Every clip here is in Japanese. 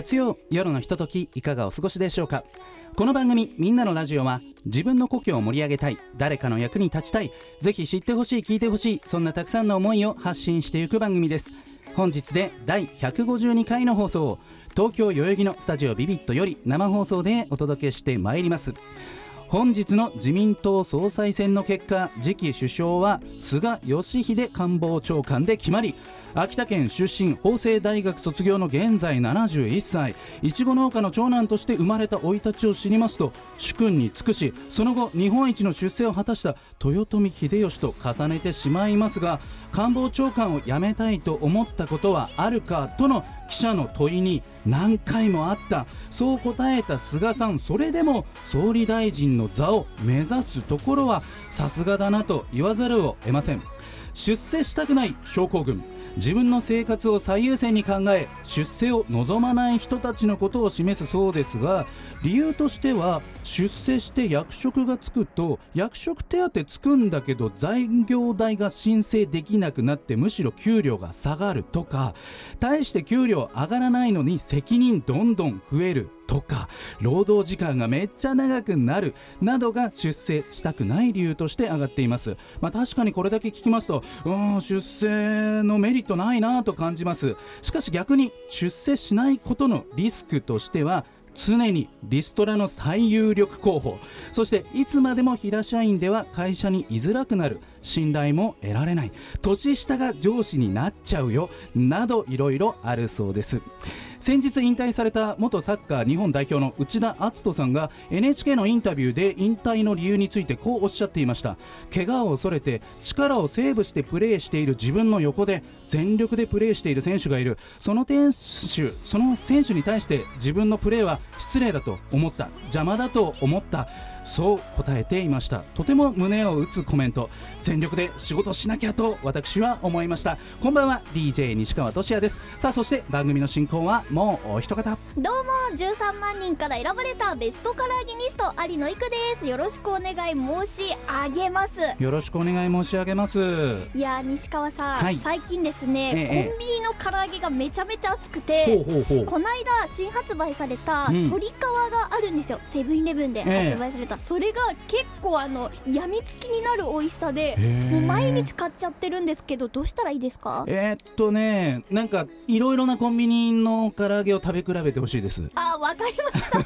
月曜夜のひとときいかがお過ごしでしょうか？この番組「みんなのラジオは」自分の故郷を盛り上げたい誰かの役に立ちたいぜひ知ってほしい聞いてほしいそんなたくさんの思いを発信していく番組です。本日で第152回の放送を東京代々木のスタジオビビットより生放送でお届けしてまいります。本日の自民党総裁選の結果次期首相は菅義偉官房長官で決まり秋田県出身法政大学卒業の現在71歳。いちご農家の長男として生まれた生い立ちを知りますと主君に尽くしその後日本一の出世を果たした豊臣秀吉と重ねてしまいますが官房長官を辞めたいと思ったことはあるかとの記者の問いに何回もあった。そう答えた菅さん。それでも総理大臣の座を目指すところはさすがだなと言わざるを得ません。出世したくない症候群。自分の生活を最優先に考え出世を望まない人たちのことを示すそうですが理由としては出世して役職がつくと役職手当つくんだけど残業代が申請できなくなってむしろ給料が下がるとか大して給料上がらないのに責任どんどん増える。とか労働時間がめっちゃ長くなるなどが出世したくない理由として挙がっています。まあ確かにこれだけ聞きますとうん出世のメリットないなと感じます。しかし逆に出世しないことのリスクとしては常にリストラの最有力候補。そしていつまでも平社員では会社に居づらくなる。信頼も得られない。年下が上司になっちゃうよ。などいろいろあるそうです。先日引退された元サッカー日本代表の内田篤人さんが NHK のインタビューで引退の理由についてこうおっしゃっていました。怪我を恐れて力をセーブしてプレーしている自分の横で全力でプレーしている選手がいる。その選手その選手に対して自分のプレーは失礼だと思った。邪魔だと思った。そう答えていました。とても胸を打つコメント。全力で仕事しなきゃと私は思いました。こんばんは DJ 西川俊也です。さあそして番組の進行はもうお一方。どうも13万人から選ばれたベストカラーギニスト有野育です。よろしくお願い申し上げます。よろしくお願い申し上げます。いやー西川さん、はい。最近ですね、ええコンビニの唐揚げがめちゃめちゃ熱くてほうほうほう。こないだ新発売されたうん。鶏皮があるんですよ、セブンイレブンでええ。発売された、それが結構あのやみつきになる美味しさでもう毎日買っちゃってるんですけどどうしたらいいですか？えーっとねなんかいろいろなコンビニの唐揚げを食べ比べてほしいです。あわかりました。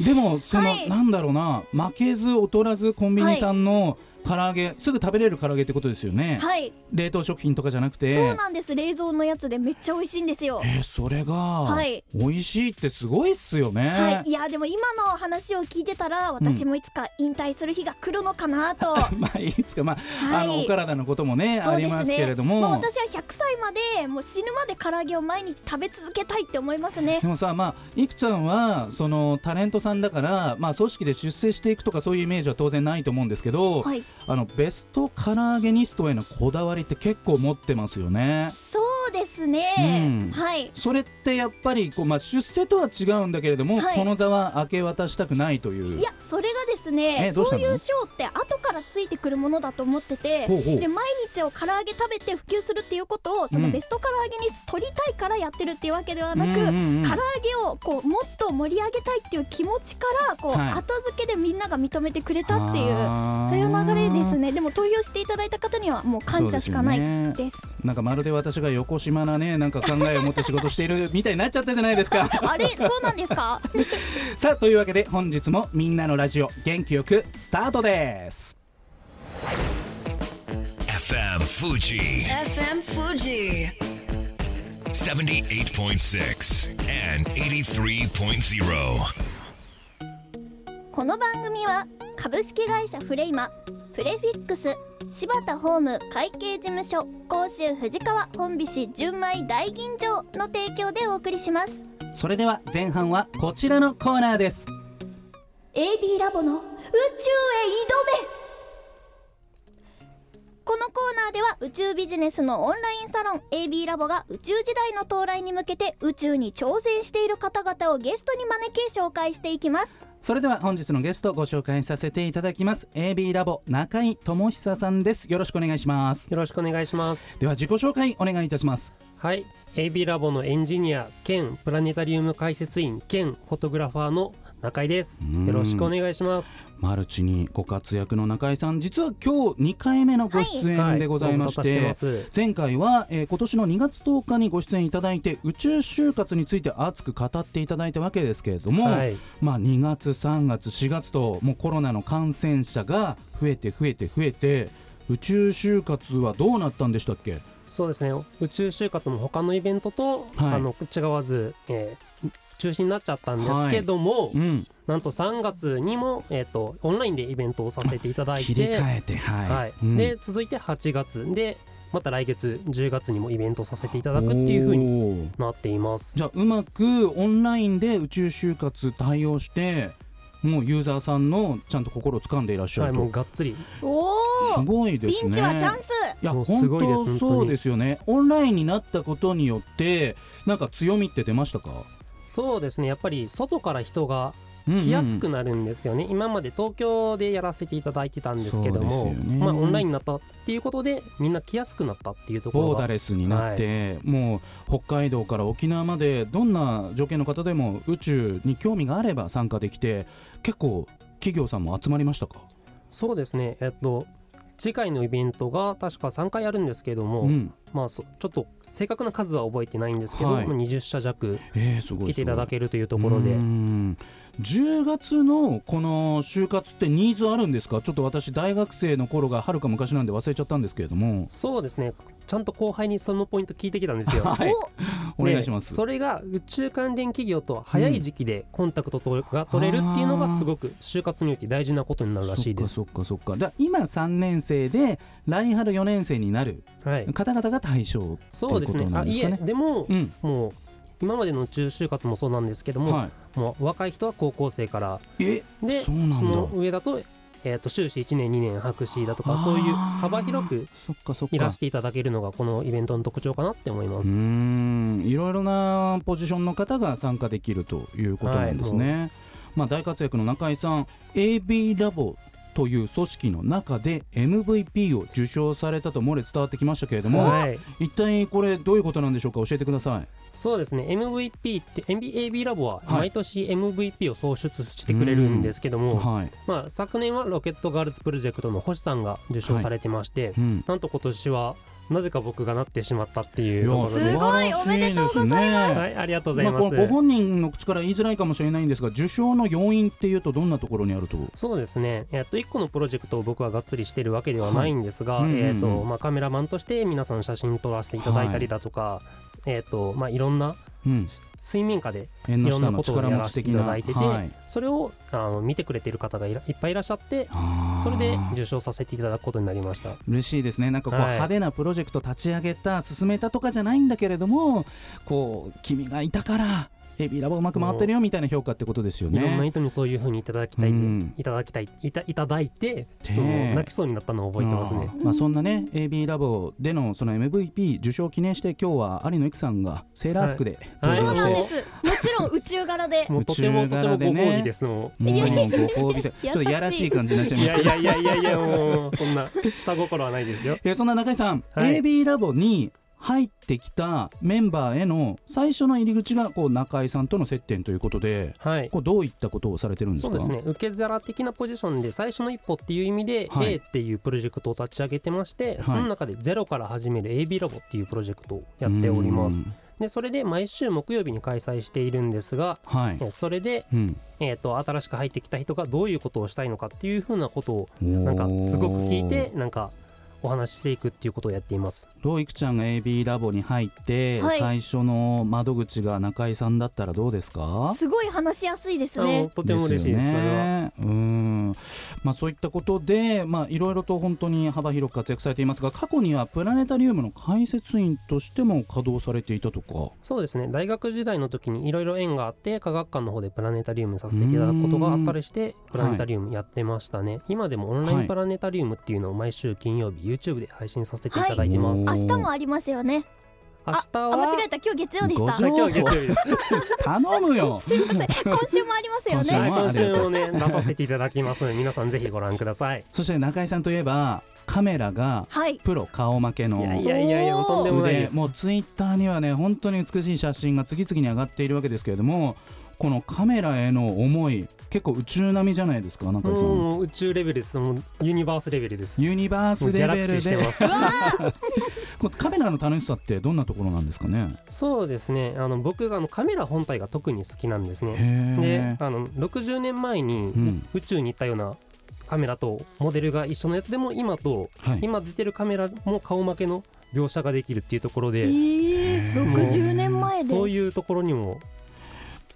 でもその、はい。なんだろうな負けず劣らずコンビニさんの唐揚げ、すぐ食べれる唐揚げってことですよね、はい。冷凍食品とかじゃなくて？そうなんです。冷蔵のやつでめっちゃ美味しいんですよ。えーそれが、はい。美味しいってすごいっすよね、はい、いやでも今の話を聞いてたら私もいつか引退する日が来るのかなと、まあいつかまあ、はい。あのお体のこともねそうですありますけれども、まあ、私は100歳までもう死ぬまで唐揚げを毎日食べ続けたいって思いますね。でもさまあいくちゃんはそのタレントさんだからまあ組織で出世していくとかそういうイメージは当然ないと思うんですけど、はいあのベスト唐揚げニストへのこだわりって結構持ってますよね。そうですね、うん。はい。それってやっぱりこう、まあ、出世とは違うんだけれども、はい。この座は明け渡したくないという。いやそれがですねそういう賞って後からついてくるものだと思っててで毎日を唐揚げ食べて普及するっていうことをそのうん。ベスト唐揚げに取りたいからやってるっていうわけではなく、うんうんうん。唐揚げをこうもっと盛り上げたいっていう気持ちからこう、はい。後付けでみんなが認めてくれたっていうそういう流れですね。でも投票していただいた方にはもう感謝しかないそうですよね。なんかまるで私が横島なねなんか考えを持って仕事しているみたいになっちゃったじゃないですか？あれそうなんですか？さあというわけで本日もみんなのラジオ元気よくスタートです。FM Fuji. FM Fuji. 78.6 and 83.0. この番組は株式会社フレイマプレフィックス。柴田ホーム会計事務所。甲州藤川本菱純米大吟醸の提供でお送りします。それでは前半はこちらのコーナーです。AB ラボの宇宙へ挑めこのコーでは宇宙ビジネスのオンラインサロン AB ラボが宇宙時代の到来に向けて宇宙に挑戦している方々をゲストに招き紹介していきます。それでは本日のゲストご紹介させていただきます。AB ラボ中井智久さんです。よろしくお願いします。よろしくお願いします。では自己紹介お願いいたします。はい。AB ラボのエンジニア兼プラネタリウム解説員兼フォトグラファーの中井です。うん。よろしくお願いします。マルチにご活躍の中井さん実は今日2回目のご出演でございまして,、はいて前回は、えー今年の2月10日にご出演いただいて宇宙就活について熱く語っていただいたわけですけれども、はい。まあ、2月3月4月ともうコロナの感染者が増えて増えて増えて宇宙就活はどうなったんでしたっけ？そうですね。宇宙就活も他のイベントと、はい。あの違わず、えー中止になっちゃったんですけども、うん。なんと3月にも、えー、とオンラインでイベントをさせていただい切りて替えてはい、はい。うん。で続いて8月。でまた来月10月にもイベントさせていただくっていう風におー。なっています。じゃあうまくオンラインで宇宙就活対応してもうユーザーさんのちゃんと心を掴んでいらっしゃはいると、もうがっつり。おすおごいですね。ピンチはチャンス。いやす本ごいですそうですよね。オンラインになったことによってなんか強みって出ましたか、そうですね。やっぱり外から人がうんうん。来やすくなるんですよね、今まで東京でやらせていただいてたんですけども、ね。まあ、オンラインになったっていうことでみんな来やすくなったっていうところがボーダレスになって、もう北海道から沖縄までどんな条件の方でも宇宙に興味があれば参加できて結構企業さんも集まりましたか、そうですね。えっと次回のイベントが確か3回あるんですけども、うん。まあそちょっと正確な数は覚えてないんですけど、はい。まあ20社弱えー、すごい来ていただけけるというところで。10月のこの就活ってニーズあるんですか？ちょっと私大学生の頃がはるか昔なんで忘れちゃったんですけれども。そうですね。ちゃんと後輩にそのポイント聞いてきたんですよ。はい。お。願いします。でそれが宇宙関連企業と早い時期でコンタクトとが取れるっていうのがすごく就活において大事なことになるらしいです。そっ。かそっかそっか。じゃあ今3年生で来春4年生になるはい、方々が対象っていうですね。あいえなんですかね。でも、うん。もう今までの宇宙就活もそうなんですけども、はもう若い人は高校生から。でその上だと,、えー、と修士1年2年博士だとかそういう幅広くそっかそっか。いらしていただけるのがこのイベントの特徴かなって思います。ん。いろいろなポジションの方が参加できるということなんですね。まあ、大活躍の中井さん AB ラボという組織の中で MVP を受賞されたと漏れ伝わってきましたけれども、はい、一体これどういうことなんでしょうか？教えてください。そうですね。MVP って MBAB ラボははい。毎年 MVP を創出してくれるんですけども、はい。まあ、昨年はロケットガールズプロジェクトの星さんが受賞されてまして、うん、なんと今年はなぜか僕がなってしまったっていうところすで。ごいおめでとうございますはい、ありがとうございまあ、ます。このご本人の口から言いづらいかもしれないんですが受賞の要因っていうとどんなところにあると？そうですね、えっと1個のプロジェクトを僕はがっつりしてるわけではないんですが、はいうんうんうん。えっとまあ、カメラマンとして皆さん写真撮らせていただいたりだとか、えっとまあ、いろんなうん、水面下でいろんなことをやらせていただいてて、はい。それをあの見てくれてる方がいらいっぱいいらっしゃってそれで受賞させていただくことになりました。嬉しいですね。なんかこう、はい。派手なプロジェクト立ち上げた進めたとかじゃないんだけれどもこう君がいたからエビラボうまく回ってるよみたいな評価ってことですよいろんなね。人にそういう風にいただきたい、うん。いただきたいいたいただいて泣きそうになったのを覚えてますね。あー。まあ、そんなね AB ラボでのその MVP 受賞を記念して今日は有野由紀さんがセーラー服ではい。登場して、そうなんです。もちろん宇宙柄で。もうとても宇宙とてもご褒美ですももうご褒美で。ちょっといやらしい感じになっちゃう。いますけど。いやいやいやいやいやもうそんな下心はないですよ。えそんな中井さん、はい。AB ラボに入ってきたメンバーへの最初の入り口がこう中井さんとの接点ということではい。こうどういったことをされてるんですか？そうですね。受け皿的なポジションで最初の一歩っていう意味ではい。A っていうプロジェクトを立ち上げてまして、その中でゼロから始める AB ラボっていうプロジェクトをやっております。うんでそれで毎週木曜日に開催しているんですがはい、えそれで、うん、えー、と新しく入ってきた人がどういうことをしたいのかっていうふうなことをななんかすごく聞いてなんかお話ししていくっていうことをやっています。どういくちゃんが AB ラボに入って、はい。最初の窓口が中井さんだったらどうですか？すごい話しやすいですね。とても嬉しいですよそれは。ねうん。まあ、そういったことでまあいろいろと本当に幅広く活躍されていますが過去にはプラネタリウムの解説員としても稼働されていたとか。そうですね。大学時代の時にいろいろ縁があって科学館の方でプラネタリウムさせていただくことがあったりしてプラネタリウムやってましたね、今でもオンラインプラネタリウムっていうのを毎週金曜日 YouTube で配信させていただいてます、はい。明日もありますよね明日あは間違えた。今日月曜でした。今日は月曜日です頼むよ今週もありますよ今週ね今週もね出させていただきますので皆さんぜひご覧ください。そして中井さんといえばカメラがはい。プロ顔負けのいやいやいやいやとんでもないでですもうツイッターにはね本当に美しい写真が次々に上がっているわけですけれどもこのカメラへの思い結構宇宙並みじゃないですか中井さん。宇宙レベルです。もうユニバースレベルです。ユニバースもうギャラクシーレベルでしてます。このカメラの楽しさってどんなところなんですかね？そうですね。あの僕があのカメラ本体が特に好きなんですね。へでえあの60年前にん。宇宙に行ったようなカメラとモデルが一緒のやつでも今とはい。今出てるカメラも顔負けの描写ができるっていうところえでー、60年前で。そういうところにも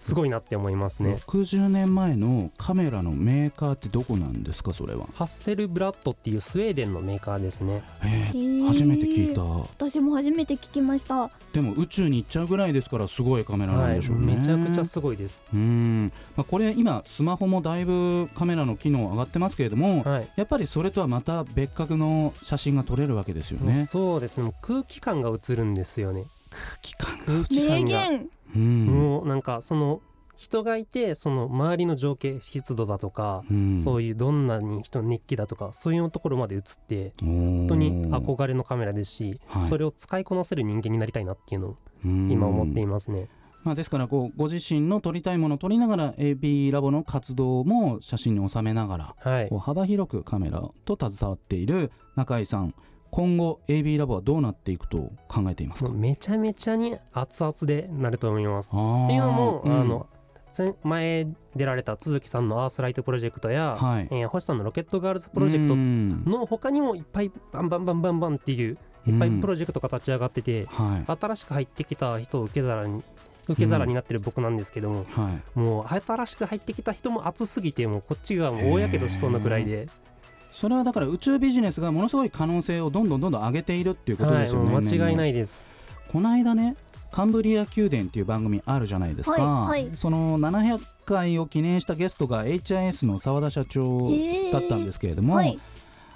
すごいなって思いますね。60年前のカメラのメーカーってどこなんですかそれは？ハッセルブラッドっていうスウェーデンのメーカーですね。えー初めて聞いた。私も初めて聞きました。でも宇宙に行っちゃうぐらいですからすごいカメラなんはいでしょうね、めちゃくちゃすごいです。うん、まあ、これ今スマホもだいぶカメラの機能上がってますけれども、はい。やっぱりそれとはまた別格の写真が撮れるわけですよね。そうですね。もう空気感が映るんですよね空気感が名言。うん、もうなんかその人がいてその周りの情景湿度だとか、うん、そういうどんなに人の熱気だとかそういうところまで映って本本当に憧れのカメラですし、はい。それを使いこなせる人間になりたいなっていうのを今今思っていますね。まあ、ですからこうご自身の撮りたいものを撮りながら AB ラボの活動も写真に収めながらはい。こう幅広くカメラと携わっている中井さん今後 AB ラボはどうなっていくと考えていますか？めちゃめちゃに熱々でなると思います。っていうのも、うん。あの前前出られた都築さんのアースライトプロジェクトや、はい。えー星さんのロケットガールズプロジェクトうん。の他にもいっぱいバンバンバンバンバンっていういっぱいプロジェクトが立ち上がってて、はい。新しく入ってきた人を受け皿に受け皿になってる僕なんですけども、はい。もう新しく入ってきた人も熱すぎてもうこっちが大やけどしそうなくらいで、それはだから宇宙ビジネスがものすごい可能性をどんどんどんどん上げているっていうことはい、ですよね、もう間違いないいです。この間ねカンブリア宮殿っていう番組あるじゃないですか、はいはい。その700回を記念したゲストが HIS の澤田社長だったんですけれども、はい。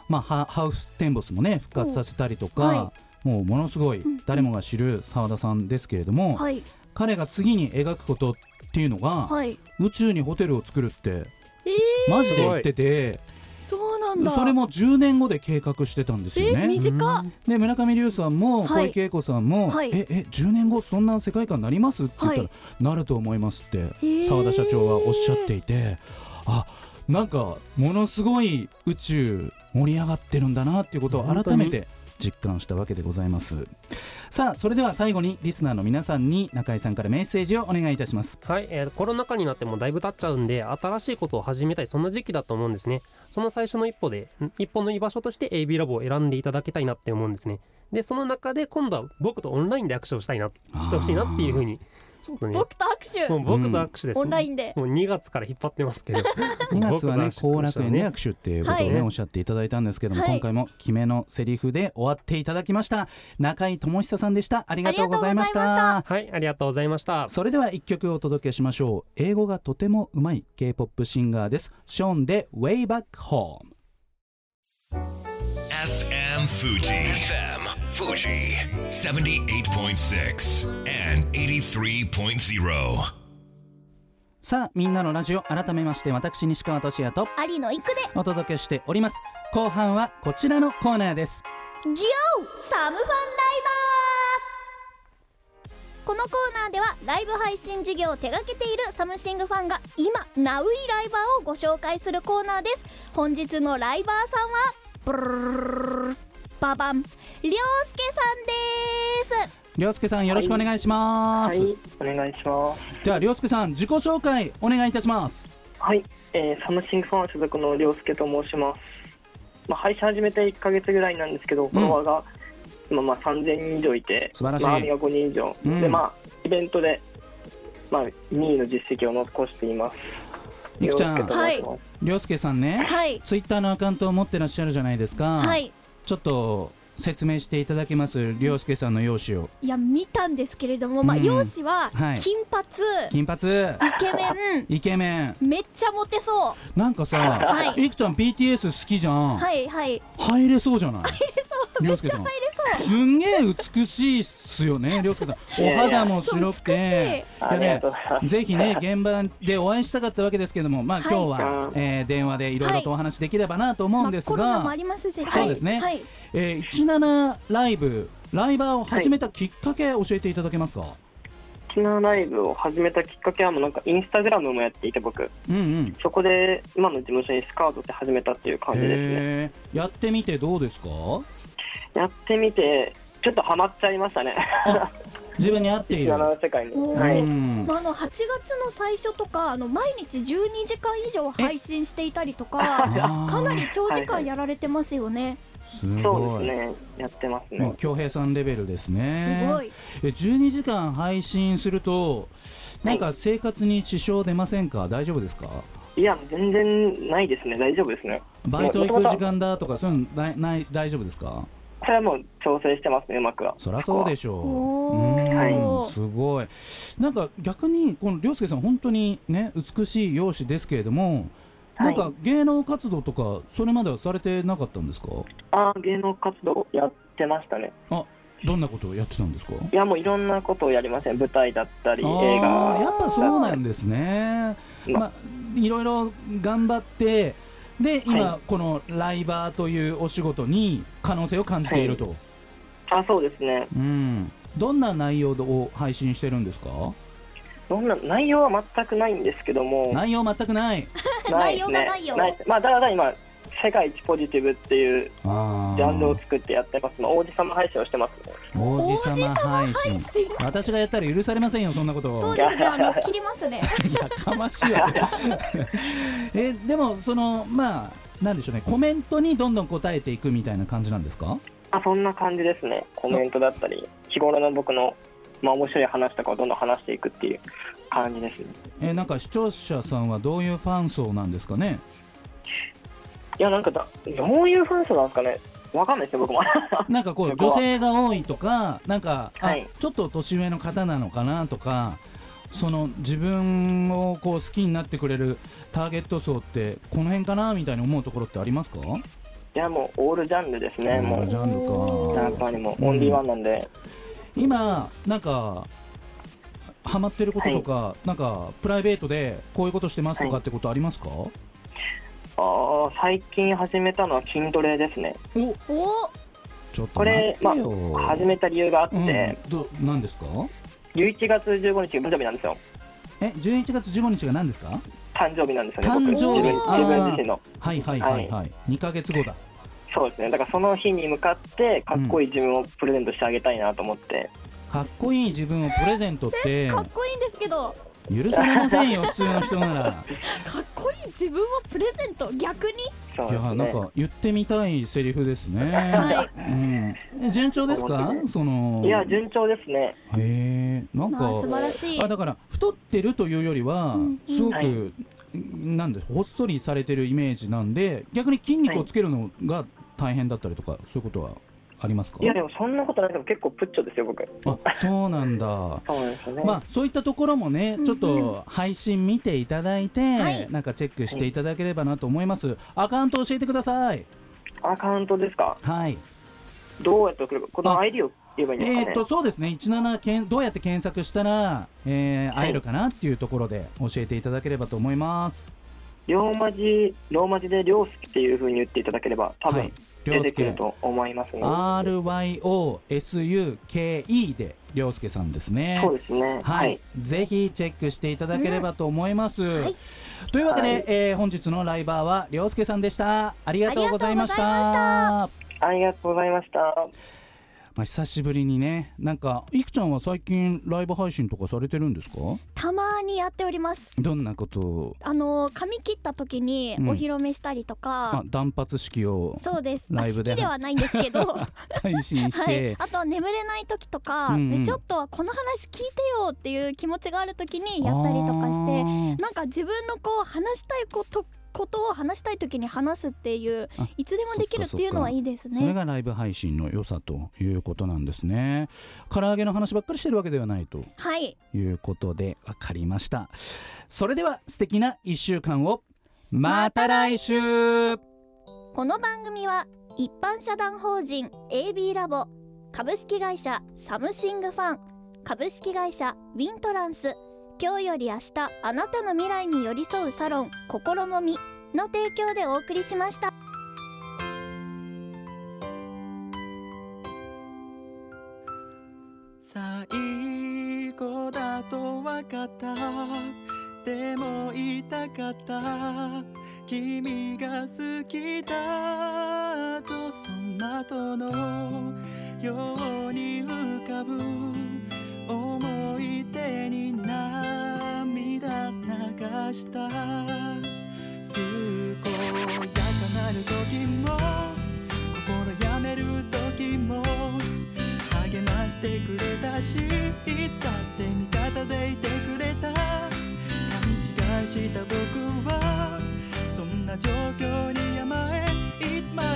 まあ、ハハウステンボスもね復活させたりとか、はもうものすごいん誰もが知る澤田さんですけれども、はい。彼が次に描くことっていうのが、はい。宇宙にホテルを作るってえマジで言ってて、ー、そうなんだ。それも10年後で計画してたんですよえね。短っ。で村上龍さんも小はい。池栄子さんも、はい。ええ10年後そんな世界観になります？って言ったら、はい。なると思いますってー。澤田社長はおっしゃっていてあなんかものすごい宇宙盛り上がってるんだなっていうことを改めて実感したわけでございます。さあそれでは最後にリスナーの皆さんに中井さんからメッセージをお願いいたします。はい、えーコロナ禍になってもだいぶ経っちゃうんで新しいことを始めたいそんな時期だと思うんですね。その最初の一歩で一歩の居場所として AB ラボを選んでいただきたいなって思うんですね。でその中で今度は僕とオンラインで握手をしたいなしてほしいなっていうふうに僕と握手。もう僕と握手です、オンラインで。もう2月から引っ張ってますけど。2月はね後楽園で握手っていうことをね、はい。おっしゃっていただいたんですけども、はい。今回も決めのセリフで終わっていただきました。中井智久さんでした。ありがとうございました。はいありがとうございました。それでは一曲お届けしましょう。英語がとてもうまい K-POP シンガーです。ショーンで Way Back Home FM Fuji. FM Fuji. 78.6 and 83.0. さあみんなのラジオ改めまして私西川俊也と有野いくでお届けしております後半はこちらのコーナーですギオサムファンライバーこのコーナーではライブ配信事業を手掛けているサムシングファンが今ナウイライバーをご紹介するコーナーです本日のライバーさんはブルルルババン。りょうすけさんです。りょうすけさんよろしくお願いします、はい、お願いします。ではりょうすけさん自己紹介お願いいたします。はい、えー、サムシングファン所属の涼介と申します。まあ、配信始めて1ヶ月ぐらいなんですけど、フォロワーが今まあ3000人以上いて、素晴らしい。まあ、アーミが5人以上、うん。で、まあ、イベントで、まあ、2位の実績を残しています。いくちゃん。りょうす。けさんねはい。ツイッターのアカウントを持ってらっしゃるじゃないですか。はいちょっと説明していただけます？りょうすけさんの容姿を。いや見たんですけれども、まあうん。容姿ははい。金髪、金髪？イケメン。イケメン。めっちゃモテそう。なんかさ、はい。いくちゃん BTS 好きじゃん、はいはい。入れそうじゃない？そりょう。すけさんすんげえ美しいっすよねりょうすけさんお肌も白くて。ありがとうございます。ぜひね現場でお会いしたかったわけですけどもまあ今日は、はいえー電話でいろいろとお話できればなと思うんですが、まあそうですね。はい。えー、17ライブライバーを始めたきっかけ教えていただけますか、ライブを始めたきっかけはもうなんかインスタグラムもやっていて僕。うんうん。そこで今の事務所にスカウトして始めたっていう感じですね。やってみてどうですか？やってみてちょっとハマっちゃいましたね。自分に合っている。世界に。はい。あ、あの8月の最初とかあの毎日12時間以上配信していたりとかかなり長時間やられてますよね、すそごい。うですね。やってますね。恭平さんレベルですね。すごい。え12時間配信するとなんか生活に支障出ませんか？大丈夫ですか？いや全然ないですね。大丈夫ですね。バイト行く時間だとかそういうのないない大丈夫ですか？それはもう調整してますねうまくは。そりゃそうでしょう。おうん。はすごい。なんか逆にこの涼介さん本当にね美しい容姿ですけれどもなんか芸能活動とかそれまではされてなかったんですか？あー芸能活動やってましたね。あどんなことをやってたんですか？いやもういろんなことをやりません。舞台だったりあ映画ーやっぱそうなんですね。ままあ、いろいろ頑張ってで今、はこのライバーというお仕事に可能性を感じていると、あそうですね。うん、どんな内容を配信してるんですか？どんな内容は全くないんですけども。内容全くない。内容がないよ。ないです。まあだから今世界一ポジティブっていうあジャンルをー作ってやってます。まあ王子様配信をしてます。ね王子様配信。私がやったら許されませんよそんなこと。そうですね。あの切りますね。いやかましいわ えでもそのまあなんでしょうね。コメントにどんどん答えていくみたいな感じなんですか？あそんな感じですね。コメントだったり日頃の僕のまあ面白い話とかをどんどん話していくっていう感じですね。えなんか視聴者さんはどういうファン層なんですかね？いやなんかだどういうファン層なんですかね。わかんないですよ僕も。なんかこう女性が多いとかなんか、あはい。ちょっと年上の方なのかなとかその自分をこう好きになってくれるターゲット層ってこの辺かなみたいに思うところってありますか？いやもうオールジャンルですね。もうジャンルか。やっぱりもうオンリーワンなんで、今なんかハマってることとか、なんかプライベートでこういうことしてますとかってことありますか、ああ最近始めたのは筋トレですね。おお。ちょっとこれ、まあ、始めた理由があって、うん、ど何ですか？11月15日が誕生日なんですよ。え11月15日が何ですか？誕生日なんですよね僕。誕生日。自分自分自身の。はいはいはいはい、2ヶ月後だ。そうですね。だからその日に向かってかっこいい自分をプレゼントしてあげたいなと思って、かっこいい自分をプレゼントって。かっこいいんですけど許されませんよ普通の人なら。かっこいい自分をプレゼント逆に？いやなんか言ってみたいセリフですね、はい。うん、え順調ですか？その。いや順調ですね。へえなんか、まあ素晴らしい。あだから太ってるというよりは、うんうん。すごく、はい。なんでほっそりされてるイメージなんで逆に筋肉をつけるのが大変だったりとか、そういうことは？ありますか？いやでもそんなことないけど結構プッチョですよ僕あそうなんだそうですよね、まあそういったところもね、ちょっと配信見ていただいて、はいなんかチェックしていただければなと思います。アカウント教えてください。アカウントですか？はい。どうやって送るかこのあ ID を言えばいいんですかね、えーっとそうですね。17けんどうやって検索したら、えー会えるかなっていうところで教えていただければと思います。両文字ローマ字でりょうすけっていう風に言っていただければ多分はい。出てくる介と思いますね、R Y O S U K E で涼介さんですね。そうですね。はい、ぜひチェックしていただければと思います。はい。というわけで、はい。えー本日のライバーは涼介さんでした。ありがとうございました。あありがとうございましたまあ久しぶりにね、なんかいくちゃんは最近ライブ配信とかされてるんですか？たまにやっております。どんなこと？を？あの髪切った時にうん。お披露目したりとあか、断髪式をそうです。あライブで？好きではないんですけど。配信しはい。て、、あとは眠れない時とか、うんうん。でちょっとこの話聞いてよっていう気持ちがある時にやったりとかしててなんか自分のこう話したいことことを話したい時に話すっていうあいつでもできるっていうのはいいですね。それがライブ配信の良さということなんですね。唐揚げの話ばっかりしてるわけではないと。はい。いうことで分かりました。それでは素敵な1週間を。また来週。この番組は一般社団法人 AB ラボ株式会社サムシングファン株式会社ウィントランス今日より明日あなたの未来に寄り添うサロン心もみの提供でお送りしました。最後だと分かった。でも言いたかった。君が好きだとその後のように浮かぶ。に涙流した。健やかなる時も心やめる時も励ましてくれたしいつだって味方でいてくれた。勘違いした僕はそんな状況に甘えいつまで